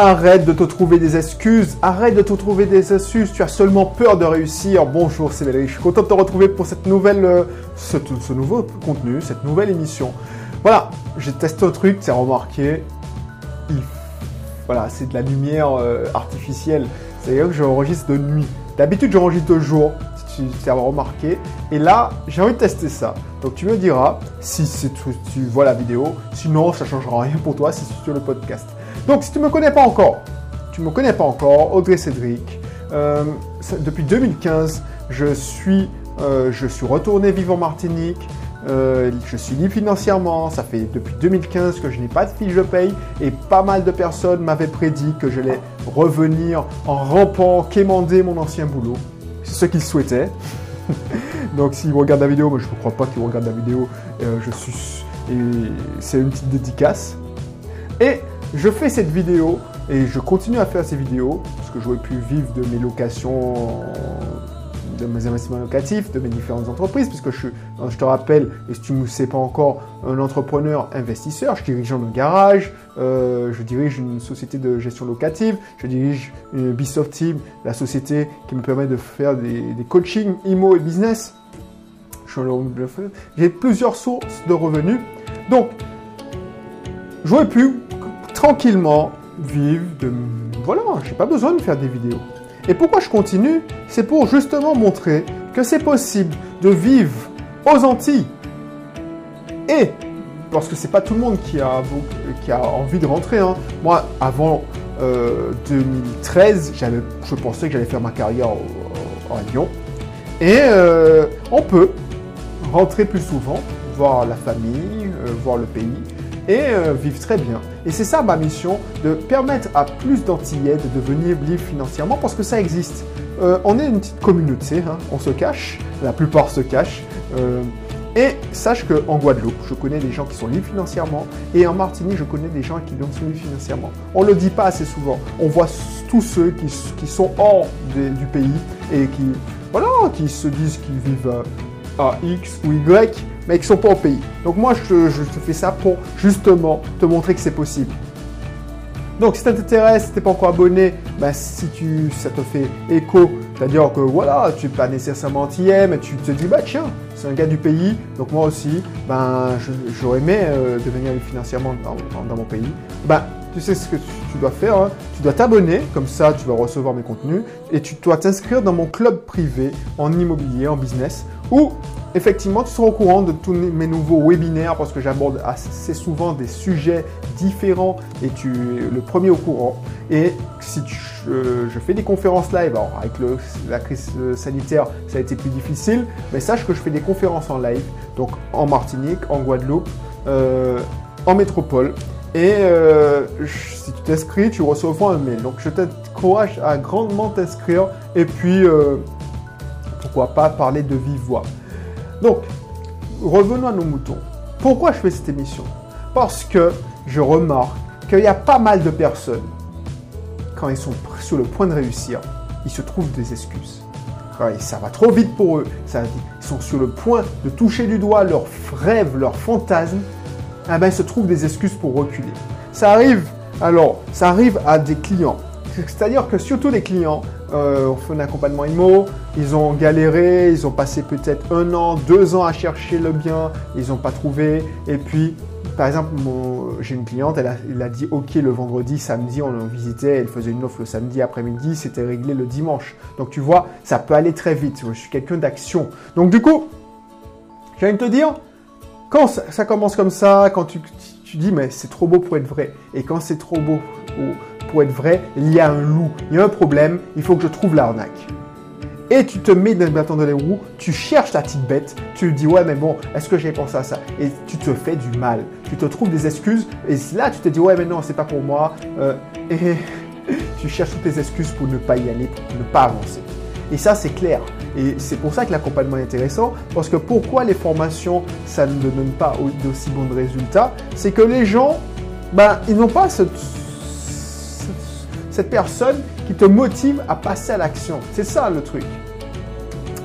Arrête de te trouver des excuses, arrête de te trouver des excuses, tu as seulement peur de réussir. Bonjour, c'est Valérie, je suis content de te retrouver pour cette nouvelle, euh, ce, nouveau contenu, cette nouvelle émission. Voilà, j'ai testé un truc, c'est remarqué, voilà, c'est de la lumière euh, artificielle, c'est-à-dire que j'enregistre de nuit. D'habitude, j'enregistre de jour, si tu as remarqué, et là, j'ai envie de tester ça. Donc tu me diras si tu vois la vidéo, sinon ça ne changera rien pour toi si c'est sur le podcast. Donc, si tu ne me connais pas encore, tu ne me connais pas encore, Audrey Cédric, euh, depuis 2015, je suis, euh, je suis retourné vivre en Martinique. Euh, je suis libre financièrement, ça fait depuis 2015 que je n'ai pas de fiche de paye et pas mal de personnes m'avaient prédit que j'allais revenir en rampant, quémander mon ancien boulot. C'est ce qu'ils souhaitaient. Donc s'ils regardent la vidéo, mais je ne crois pas qu'ils regardent la vidéo, je suis... c'est une petite dédicace. Et je fais cette vidéo et je continue à faire ces vidéos parce que j'aurais pu vivre de mes locations, de mes investissements locatifs, de mes différentes entreprises, puisque je, je te rappelle, et si tu ne sais pas encore, un entrepreneur investisseur, je dirige un garage, euh, je dirige une société de gestion locative, je dirige une Bisoft Team, la société qui me permet de faire des, des coachings IMO et business. J'ai plusieurs sources de revenus. Donc, j'aurais pu tranquillement vivre de... Voilà, j'ai pas besoin de faire des vidéos. Et pourquoi je continue? C'est pour justement montrer que c'est possible de vivre aux Antilles. Et parce que c'est pas tout le monde qui a, qui a envie de rentrer. Hein. Moi, avant 2013, euh, je pensais que j'allais faire ma carrière en Lyon. Et euh, on peut rentrer plus souvent, voir la famille, euh, voir le pays et vivre très bien. Et c'est ça ma mission, de permettre à plus d'Antillais de devenir libres financièrement parce que ça existe. Euh, on est une petite communauté, hein. on se cache, la plupart se cachent. Euh, et sache qu'en Guadeloupe, je connais des gens qui sont libres financièrement et en Martinique, je connais des gens qui sont libres financièrement. On ne le dit pas assez souvent. On voit tous ceux qui, sont hors du pays et qui, voilà, qui se disent qu'ils vivent à X ou Y mais qui ne sont pas au pays. Donc moi, je, te fais ça pour justement te montrer que c'est possible. Donc si ça t'intéresse, si tu n'es pas encore abonné, bah, si tu, ça te fait écho, c'est-à-dire que voilà, tu n'es pas nécessairement antillais, mais tu te dis, bah tiens, c'est un gars du pays, donc moi aussi, ben, j'aurais aimé euh, devenir financièrement dans, mon pays. Ben, tu sais ce que tu, dois faire, hein. tu dois t'abonner, comme ça tu vas recevoir mes contenus, et tu dois t'inscrire dans mon club privé en immobilier, en business, où effectivement tu seras au courant de tous mes nouveaux webinaires parce que j'aborde assez souvent des sujets différents et tu es le premier au courant. Et si je fais des conférences live, alors avec la crise euh, sanitaire ça a été plus difficile, mais sache que je fais des conférences en live, donc en Martinique, en Guadeloupe, euh, en métropole. Et euh, si tu t'inscris, tu recevras un mail. Donc je t'encourage à grandement t'inscrire et puis pas parler de vive voix. Donc, revenons à nos moutons. Pourquoi je fais cette émission? Parce que je remarque qu'il y a pas mal de personnes, quand ils sont sur le point de réussir, ils se trouvent des excuses. ça va trop vite pour eux. ils sont sur le point de toucher du doigt leurs rêves, leurs fantasmes. Eh ben, ils se trouvent des excuses pour reculer. Ça arrive, alors, ça arrive à des clients. C'est-à-dire que surtout les clients, on fait un accompagnement IMO, ils ont galéré, ils ont passé peut-être un an, deux ans à chercher le bien, ils n'ont pas trouvé. Et puis, par exemple, j'ai une cliente, elle a, dit OK le vendredi, samedi, on l'a visité, elle faisait une offre le samedi après-midi, c'était réglé le dimanche. Donc tu vois, ça peut aller très vite. Je suis quelqu'un d'action. Donc du coup, j'ai envie de te dire, quand ça, commence comme ça, quand tu dis mais c'est trop beau pour être vrai, et quand c'est trop beau pour être vrai, il y a un loup, il y a un problème, il faut que je trouve l'arnaque et tu te mets dans les roues, tu cherches ta petite bête, tu dis ouais mais bon, est-ce que j'ai pensé à ça? Et tu te fais du mal, tu te trouves des excuses et là tu te dis ouais mais non c'est pas pour moi euh, et tu cherches toutes tes excuses pour ne pas y aller, pour ne pas avancer. Et ça c'est clair. Et c'est pour ça que l'accompagnement est intéressant, parce que pourquoi les formations ça ne donne pas d'aussi bons résultats, c'est que les gens, ben ils n'ont pas cette cette personne qui te motive à passer à l'action. C'est ça le truc.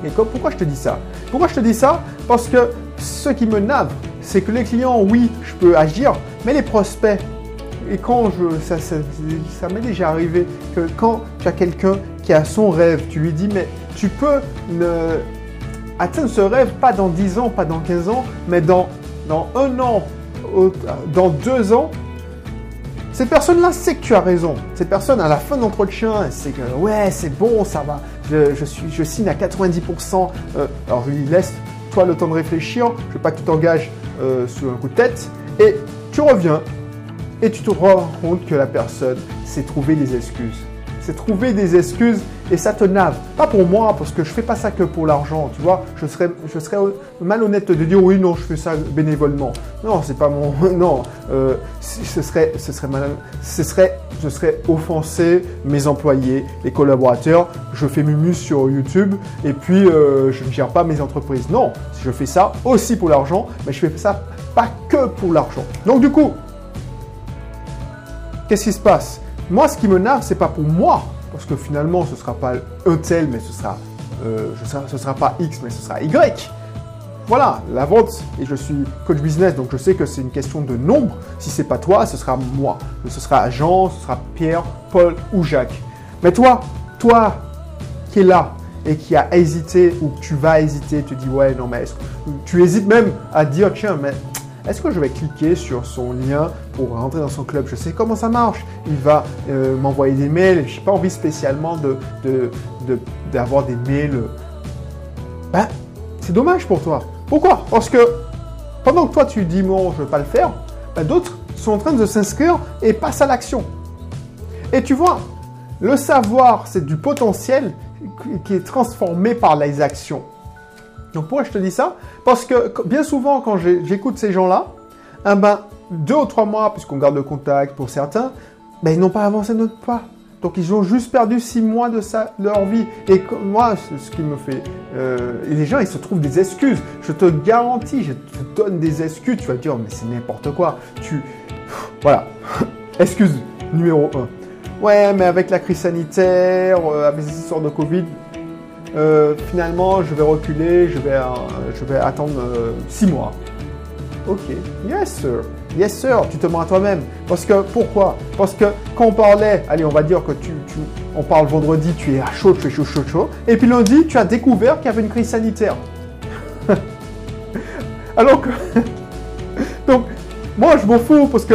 Et pourquoi je te dis ça? Pourquoi je te dis ça? Parce que ce qui me nave, c'est que les clients, oui, je peux agir, mais les prospects, et quand je, ça, ça, m'est déjà arrivé que quand tu as quelqu'un qui a son rêve, tu lui dis mais tu peux atteindre ce rêve pas dans 10 ans, pas dans 15 ans, mais dans, dans un an, dans deux ans, cette personne-là sait que tu as raison. Cette personne, à la fin de l'entretien, sait que ouais, c'est bon, ça va, je, je signe à 90%. Euh, alors, lui laisse toi le temps de réfléchir, je ne veux pas que tu t'engages euh, sur un coup de tête. Et tu reviens et tu te rends compte que la personne s'est trouvé des excuses c'est trouver des excuses et ça te nave. Pas pour moi, parce que je fais pas ça que pour l'argent, tu vois. Je serais, malhonnête de dire oui, non, je fais ça bénévolement. Non, c'est pas mon. Non, euh, ce serait, ce serait ce serait, offensé mes employés, les collaborateurs. Je fais mumus sur YouTube et puis euh, je ne gère pas mes entreprises. Non, je fais ça aussi pour l'argent, mais je fais ça pas que pour l'argent. Donc du coup, qu'est-ce qui se passe? Moi, ce qui me narre, c'est pas pour moi, parce que finalement, ce ne sera pas un tel, mais ce sera, euh, ce sera pas X, mais ce sera Y. Voilà, la vente, et je suis coach business, donc je sais que c'est une question de nombre. Si c'est pas toi, ce sera moi. Ce sera Jean, ce sera Pierre, Paul ou Jacques. Mais toi, toi qui es là et qui a hésité ou tu vas hésiter, tu dis ouais, non, mais tu hésites même à dire tiens, mais est-ce que je vais cliquer sur son lien pour rentrer dans son club? Je sais comment ça marche. Il va euh, m'envoyer des mails. Je n'ai pas envie spécialement d'avoir de, des mails. Ben, c'est dommage pour toi. Pourquoi? Parce que pendant que toi tu dis bon, je ne vais pas le faire, ben, d'autres sont en train de s'inscrire et passent à l'action. Et tu vois, le savoir, c'est du potentiel qui est transformé par les actions. Donc pourquoi je te dis ça? Parce que bien souvent quand j'écoute ces gens-là, eh ben, deux ou trois mois, puisqu'on garde le contact pour certains, ben, ils n'ont pas avancé notre pas. Donc ils ont juste perdu six mois de, leur vie. Et moi, ce qui me fait... Euh, les gens, ils se trouvent des excuses. Je te garantis, je te donne des excuses. Tu vas te dire, mais c'est n'importe quoi. Tu... Voilà. Excuse numéro un. Ouais, mais avec la crise sanitaire, euh, avec les histoires de Covid, euh, finalement, je vais reculer, je vais, euh, attendre 6 euh, mois. Ok, yes sir, yes sir, tu te mens à toi-même. Parce que, pourquoi? Parce que quand on parlait, allez, on va dire que tu, tu, on parle vendredi, tu es à chaud, tu es chaud, chaud, chaud, et puis lundi, tu as découvert qu'il y avait une crise sanitaire. Alors que, donc, moi, je m'en fous parce que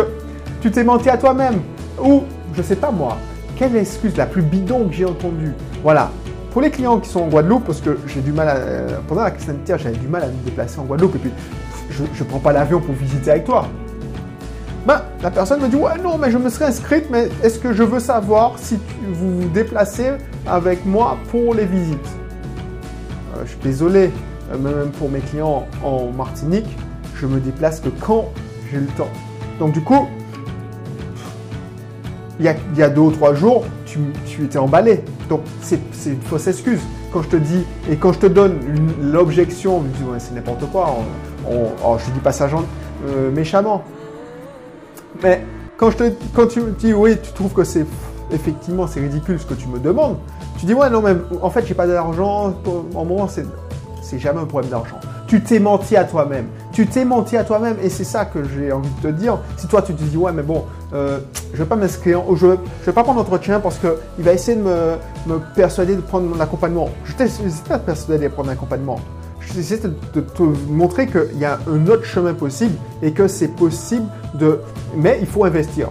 tu t'es menti à toi-même. Ou, je sais pas moi, quelle excuse la plus bidon que j'ai entendue? Voilà, pour les clients qui sont en Guadeloupe, parce que j'ai du mal à, euh, pendant la crise sanitaire, j'avais du mal à me déplacer en Guadeloupe et puis je ne prends pas l'avion pour visiter avec toi. Ben, la personne me dit ouais non mais je me serais inscrite mais est-ce que je veux savoir si vous vous déplacez avec moi pour les visites? Euh, Je suis désolé, euh, même pour mes clients en Martinique, je me déplace que quand j'ai le temps. Donc du coup, il y, a, deux ou trois jours, tu, étais emballé. Donc, c'est une fausse excuse. Quand je te dis, et quand je te donne l'objection, me ouais, c'est n'importe quoi. Oh, je dis pas ça euh, méchamment. Mais quand, je te, quand tu dis, oui, tu trouves que c'est effectivement c'est ridicule ce que tu me demandes, tu dis, ouais, non, mais en fait, j'ai pas d'argent. En moment, c'est jamais un problème d'argent. Tu t'es menti à toi-même. Tu t'es menti à toi-même et c'est ça que j'ai envie de te dire. Si toi tu te dis ouais mais bon, euh, je vais pas m'inscrire, je vais, vais pas prendre l'entretien parce qu'il va essayer de me, persuader de prendre mon accompagnement. Je t'hésite pas persuader de prendre un accompagnement. Je essayer de, te montrer qu'il y a un autre chemin possible et que c'est possible de... Mais il faut investir.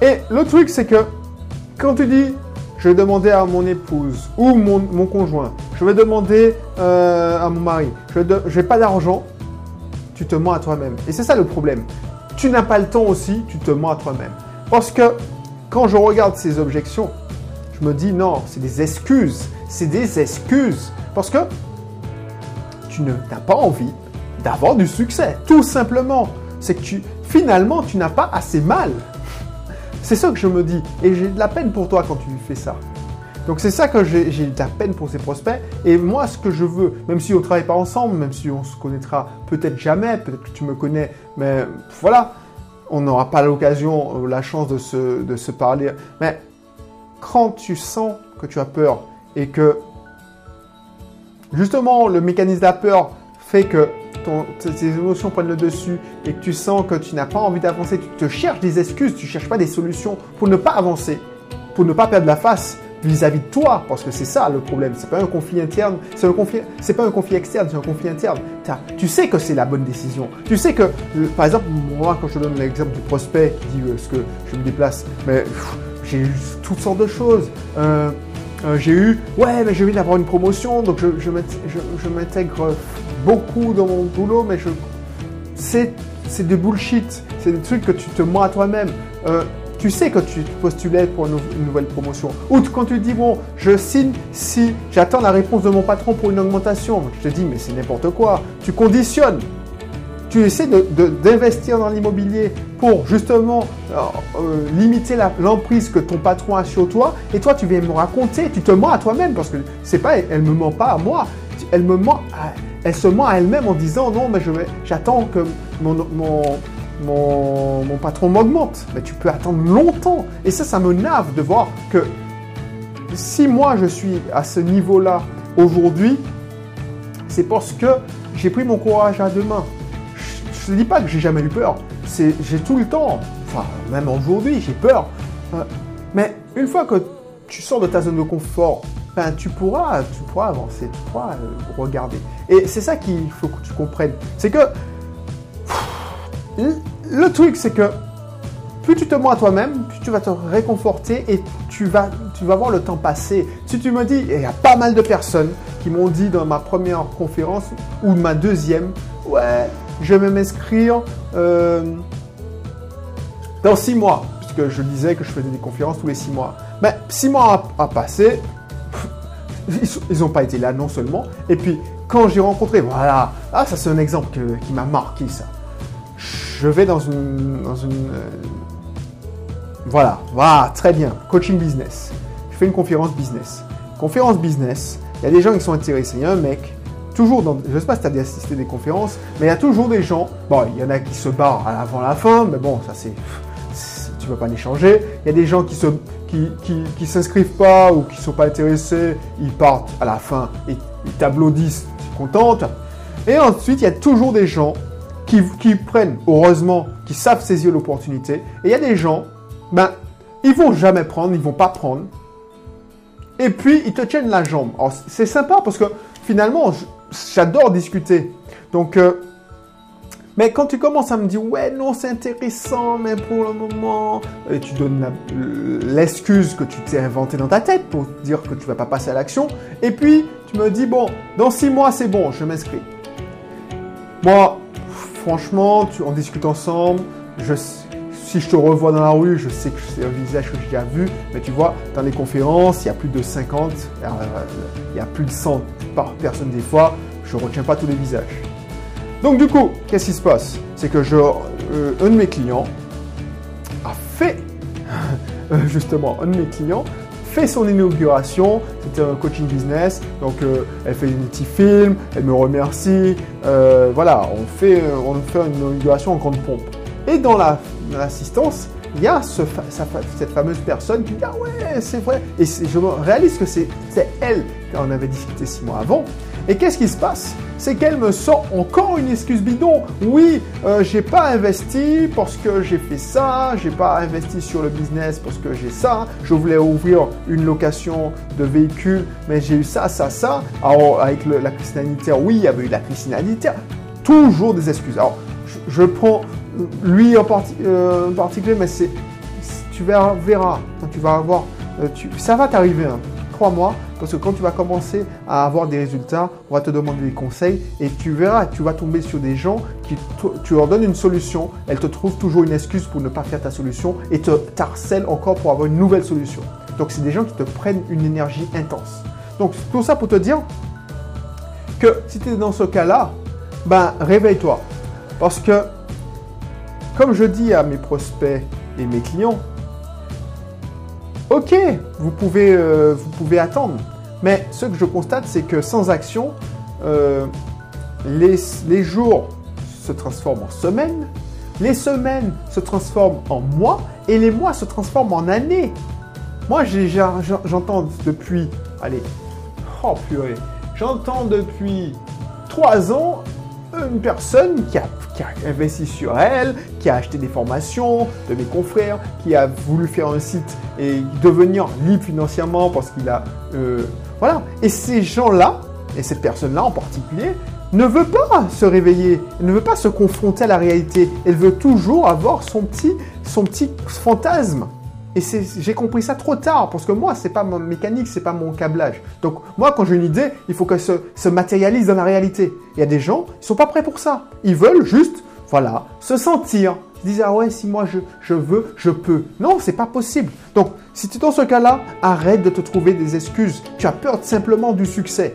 Et le truc c'est que quand tu dis je vais demander à mon épouse ou mon, conjoint, je vais demander euh, à mon mari, je n'ai pas d'argent, tu te mens à toi-même. Et c'est ça le problème. Tu n'as pas le temps aussi, tu te mens à toi-même. Parce que quand je regarde ces objections, je me dis non, c'est des excuses. C'est des excuses. Parce que tu n'as pas envie d'avoir du succès. Tout simplement. C'est que tu, finalement, tu n'as pas assez mal. C'est ça que je me dis. Et j'ai de la peine pour toi quand tu fais ça. Donc c'est ça que j'ai de la peine pour ces prospects. Et moi, ce que je veux, même si on ne travaille pas ensemble, même si on se connaîtra peut-être jamais, peut-être que tu me connais, mais voilà, on n'aura pas l'occasion, la chance de se, de se parler. Mais quand tu sens que tu as peur et que justement le mécanisme de la peur fait que tes émotions prennent le dessus et que tu sens que tu n'as pas envie d'avancer, tu te cherches des excuses, tu cherches pas des solutions pour ne pas avancer, pour ne pas perdre la face vis-à-vis de toi, parce que c'est ça le problème. C'est pas un conflit interne, c'est un conflit, c'est pas un conflit externe, c'est un conflit interne. Tu sais que c'est la bonne décision. Tu sais que, euh, par exemple, moi, quand je donne l'exemple du prospect qui dit euh, ce que je me déplace, mais j'ai eu toutes sortes de choses. Euh, j'ai eu, ouais, mais je viens d'avoir une promotion, donc je, je, m'intègre beaucoup dans mon boulot, mais je, c'est, c'est de bullshit. C'est des trucs que tu te mens à toi-même tu sais que tu postulais pour une, nouvelle promotion. Ou quand tu dis, bon, je signe si j'attends la réponse de mon patron pour une augmentation. Je te dis, mais c'est n'importe quoi. Tu conditionnes. Tu essaies d'investir dans l'immobilier pour justement euh, euh, limiter l'emprise que ton patron a sur toi. Et toi, tu viens me raconter, tu te mens à toi-même parce que c'est pas, elle me ment pas à moi. Elle me ment, elle se ment à elle-même en disant non, mais j'attends que mon mon, patron m'augmente. Mais tu peux attendre longtemps. Et ça, ça me nave de voir que si moi je suis à ce niveau-là aujourd'hui, c'est parce que j'ai pris mon courage à deux mains. Je ne dis pas que j'ai jamais eu peur. J'ai tout le temps, enfin même aujourd'hui, j'ai peur. Euh, mais une fois que tu sors de ta zone de confort, ben, tu, pourras, tu pourras avancer, tu pourras euh, regarder. Et c'est ça qu'il faut que tu comprennes. C'est que le truc, c'est que plus tu te mens à toi-même, plus tu vas te réconforter et tu vas, voir le temps passer. Si tu me dis, il y a pas mal de personnes qui m'ont dit dans ma première conférence ou ma deuxième, ouais, je vais m'inscrire euh, dans six mois, puisque je disais que je faisais des conférences tous les six mois. Mais six mois à, passer, ils n'ont pas été là non seulement, et puis quand j'ai rencontré, voilà, ah ça c'est un exemple qui m'a marqué ça je vais dans une... Euh, voilà, très bien. Coaching business. Je fais une conférence business. Conférence business, il y a des gens qui sont intéressés. Il y a un mec, toujours dans... Je ne sais pas si tu as assisté des conférences, mais il y a toujours des gens... Bon, il y en a qui se barrent avant la fin, mais bon, ça c'est... Tu ne peux pas les changer. Il y a des gens qui se s'inscrivent pas ou qui sont pas intéressés, ils partent à la fin et ils t'applaudissent, tu es contente. Et ensuite, il y a toujours des gens qui, prennent, heureusement, qui savent saisir l'opportunité. Et il y a des gens, ben, ils vont jamais prendre, ils vont pas prendre. Et puis, ils te tiennent la jambe. c'est sympa parce que finalement, j'adore discuter. Donc, euh, mais quand tu commences à me dire, ouais, non, c'est intéressant, mais pour le moment, et tu donnes l'excuse que tu t'es inventé dans ta tête pour dire que tu vas pas passer à l'action. Et puis, tu me dis, bon, dans six mois, c'est bon, je m'inscris. Moi, franchement, on discute ensemble. si je te revois dans la rue, je sais que c'est un visage que j'ai déjà vu, mais tu vois, dans les conférences, il y a plus de 50, euh, il y a plus de 100 par personne des fois, je ne retiens pas tous les visages. Donc du coup, qu'est-ce qui se passe? C'est que je, euh, un de mes clients a fait, justement, un de mes clients son inauguration. C'était un coaching business. Donc, euh, elle fait un petit film, elle me remercie. Euh, voilà, on fait, on fait une inauguration en grande pompe. Et dans l'assistance, il y a cette fameuse personne qui dit Ah ouais, c'est vrai. Et je réalise que c'est elle qu'on avait discuté six mois avant. Et qu'est-ce qui se passe? C'est qu'elle me sort encore une excuse bidon. Oui, euh, j'ai pas investi parce que j'ai fait ça, j'ai pas investi sur le business parce que j'ai ça. Je voulais ouvrir une location de véhicules, mais j'ai eu ça, ça, ça. Alors avec la crise sanitaire, oui, il y avait eu la crise sanitaire. Toujours des excuses. Alors je, prends lui en, euh, particulier, mais c'est tu verras, verras, tu vas avoir, euh, ça va t'arriver. Hein. Crois-moi, parce que quand tu vas commencer à avoir des résultats, on va te demander des conseils et tu verras, tu vas tomber sur des gens qui, tu leur donnes une solution, elles te trouvent toujours une excuse pour ne pas faire ta solution et te harcèlent encore pour avoir une nouvelle solution. Donc c'est des gens qui te prennent une énergie intense. Donc tout ça pour te dire que si tu es dans ce cas-là, ben réveille-toi. Parce que, comme je dis à mes prospects et mes clients, Ok, vous pouvez, euh, vous pouvez attendre. Mais ce que je constate, c'est que sans action, euh, les, jours se transforment en semaines, les semaines se transforment en mois et les mois se transforment en années. Moi, j'entends depuis, allez, oh purée, j'entends depuis trois ans une personne qui a, investi sur elle, qui a acheté des formations de mes confrères, qui a voulu faire un site et devenir libre financièrement parce qu'il a... Euh, voilà. Et ces gens-là, et cette personne-là en particulier, ne veut pas se réveiller, ne veut pas se confronter à la réalité. Elle veut toujours avoir son petit, son petit fantasme. Et j'ai compris ça trop tard, parce que moi, c'est pas ma mécanique, c'est pas mon câblage. Donc, moi, quand j'ai une idée, il faut qu'elle se, matérialise dans la réalité. Il y a des gens, ils sont pas prêts pour ça. Ils veulent juste, voilà, se sentir. Ils disent, ah ouais, si moi je, je veux, je peux. Non, c'est pas possible. Donc, si tu es dans ce cas-là, arrête de te trouver des excuses. Tu as peur simplement du succès.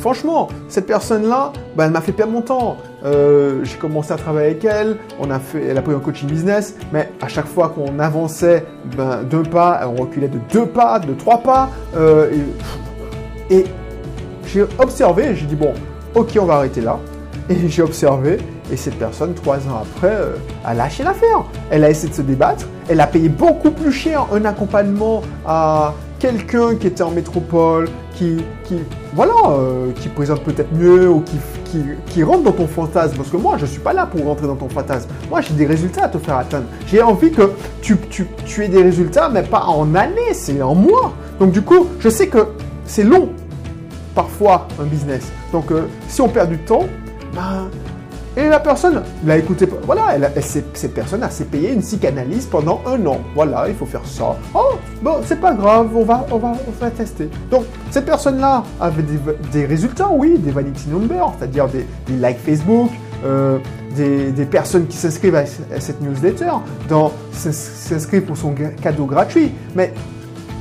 Franchement, cette personne-là, ben, elle m'a fait perdre mon temps. Euh, j'ai commencé à travailler avec elle, on a fait, elle a pris un coaching business, mais à chaque fois qu'on avançait ben, d'un pas, on reculait de deux pas, de trois pas. Euh, et, j'ai observé, j'ai dit bon, ok, on va arrêter là. Et j'ai observé, et cette personne, trois ans après, euh, a lâché l'affaire. Elle a essayé de se débattre, elle a payé beaucoup plus cher un accompagnement à quelqu'un qui était en métropole, qui, qui voilà, euh, qui présente peut-être mieux ou qui, qui, rentre dans ton fantasme. Parce que moi, je ne suis pas là pour rentrer dans ton fantasme. Moi, j'ai des résultats à te faire atteindre. J'ai envie que tu, tu, tu aies des résultats, mais pas en années, c'est en mois. Donc du coup, je sais que c'est long, parfois, un business. Donc euh, si on perd du temps, ben, et la personne l'a écouté. Voilà, cette personne a s'est payé une psychanalyse pendant un an. Voilà, il faut faire ça. Oh, bon, c'est pas grave, on va, on va, on va tester. Donc, cette personne-là avait des, résultats, oui, des vanity numbers, c'est-à-dire des, likes Facebook, euh, des, personnes qui s'inscrivent à, cette newsletter, s'inscrivent pour son cadeau gratuit. Mais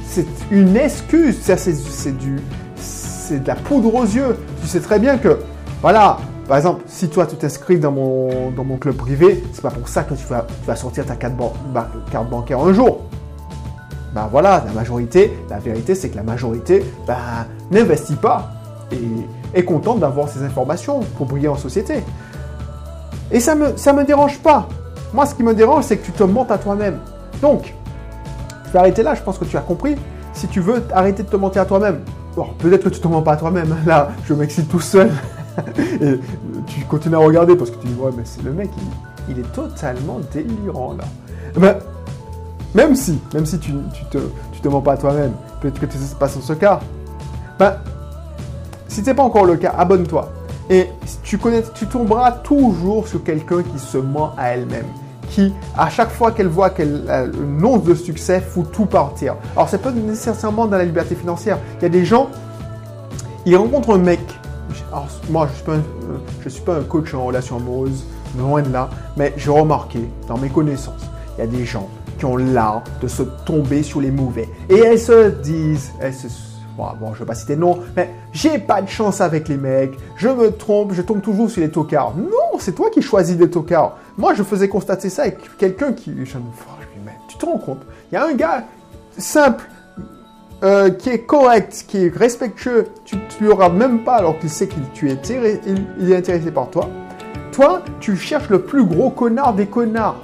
c'est une excuse, c'est du, c'est de la poudre aux yeux. Tu sais très bien que, voilà, par exemple, si toi tu t'inscris dans mon, dans mon club privé, c'est pas pour ça que tu vas, sortir ta carte bancaire un jour. Ben voilà, la majorité, la vérité c'est que la majorité ben, n'investit pas et est contente d'avoir ces informations pour briller en société. Et ça me, me dérange pas. Moi, ce qui me dérange, c'est que tu te montes à toi-même. Donc, je vais arrêter là, je pense que tu as compris. Si tu veux arrêter de te mentir à toi-même, bon, peut-être que tu ne te mens pas à toi-même. Là, je m'excite tout seul. et tu continues à regarder parce que tu dis, ouais, mais c'est le mec, il, est totalement délirant là. Ben, même si, même si tu, tu, te, tu te mens pas à toi-même, peut-être que tu pas dans ce cas. Ben, si ce n'est pas encore le cas, abonne-toi. Et tu, connais, tu tomberas toujours sur quelqu'un qui se ment à elle-même. Qui, à chaque fois qu'elle voit qu'elle a une de succès, fout tout partir. Alors, c'est pas nécessairement dans la liberté financière. Il y a des gens, ils rencontrent un mec alors, moi, je ne suis, suis, pas un coach en relation amoureuse, loin de là, mais j'ai remarqué dans mes connaissances, il y a des gens qui ont l'art de se tomber sur les mauvais. Et elles se disent, elles se, bon, je ne vais pas citer de nom, mais j'ai pas de chance avec les mecs, je me trompe, je tombe toujours sur les tocards. Non, c'est toi qui choisis des tocards. Moi, je faisais constater ça avec quelqu'un qui, je me mais tu te rends compte, il y a un gars simple, euh, qui est correct, qui est respectueux, tu ne lui même pas alors qu'il sait qu'il tu il, est intéressé par toi. Toi, tu cherches le plus gros connard des connards.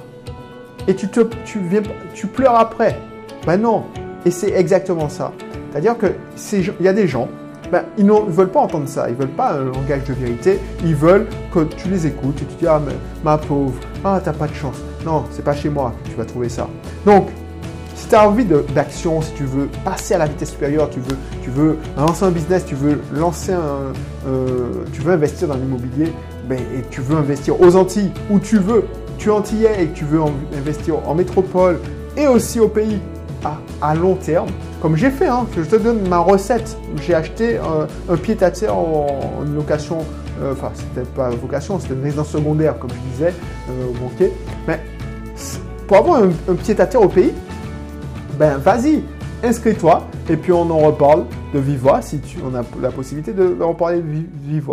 Et tu, pleures après. Ben non. Et c'est exactement ça. C'est-à-dire que il y a des gens, ben, ils ne veulent pas entendre ça. Ils veulent pas un langage de vérité. Ils veulent que tu les écoutes et tu dis, ah, mais, ma pauvre, ah, t'as pas de chance. Non, c'est pas chez moi que tu vas trouver ça. Donc, si tu as envie d'action, si tu veux passer à la vitesse supérieure, tu veux, tu veux lancer un business, tu veux lancer euh, tu veux investir dans l'immobilier, ben, et tu veux investir aux Antilles, où tu veux, tu es antillais et tu veux investir en métropole et aussi au pays à, long terme, comme j'ai fait, hein, je te donne ma recette. J'ai acheté un, pied-à-terre en, location, euh, enfin, c'était pas vocation, c'était une résidence secondaire, comme je disais, euh, au banquier. Mais pour avoir un, pied-à-terre au pays, ben vas-y, inscris-toi et puis on en reparle de vive si tu, on a la possibilité de, reparler de vive.